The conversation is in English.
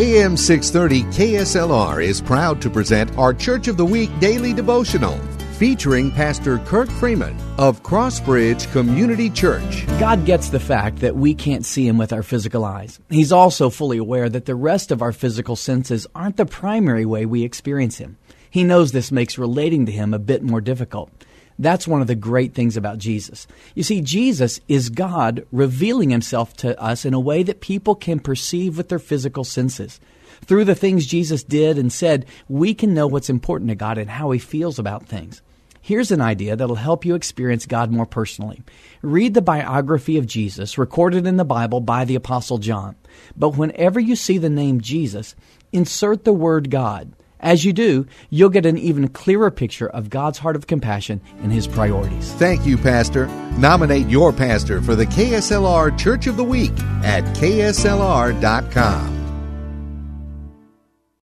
AM 630 KSLR is proud to present our Church of the Week daily devotional featuring Pastor Kirk Freeman of Crossbridge Community Church. God gets the fact that we can't see Him with our physical eyes. He's also fully aware that the rest of our physical senses aren't the primary way we experience Him. He knows this makes relating to Him a bit more difficult. That's one of the great things about Jesus. You see, Jesus is God revealing himself to us in a way that people can perceive with their physical senses. Through the things Jesus did and said, we can know what's important to God and how he feels about things. Here's an idea that'll help you experience God more personally. Read the biography of Jesus recorded in the Bible by the Apostle John. But whenever you see the name Jesus, insert the word God. As you do, you'll get an even clearer picture of God's heart of compassion and His priorities. Thank you, Pastor. Nominate your pastor for the KSLR Church of the Week at kslr.com.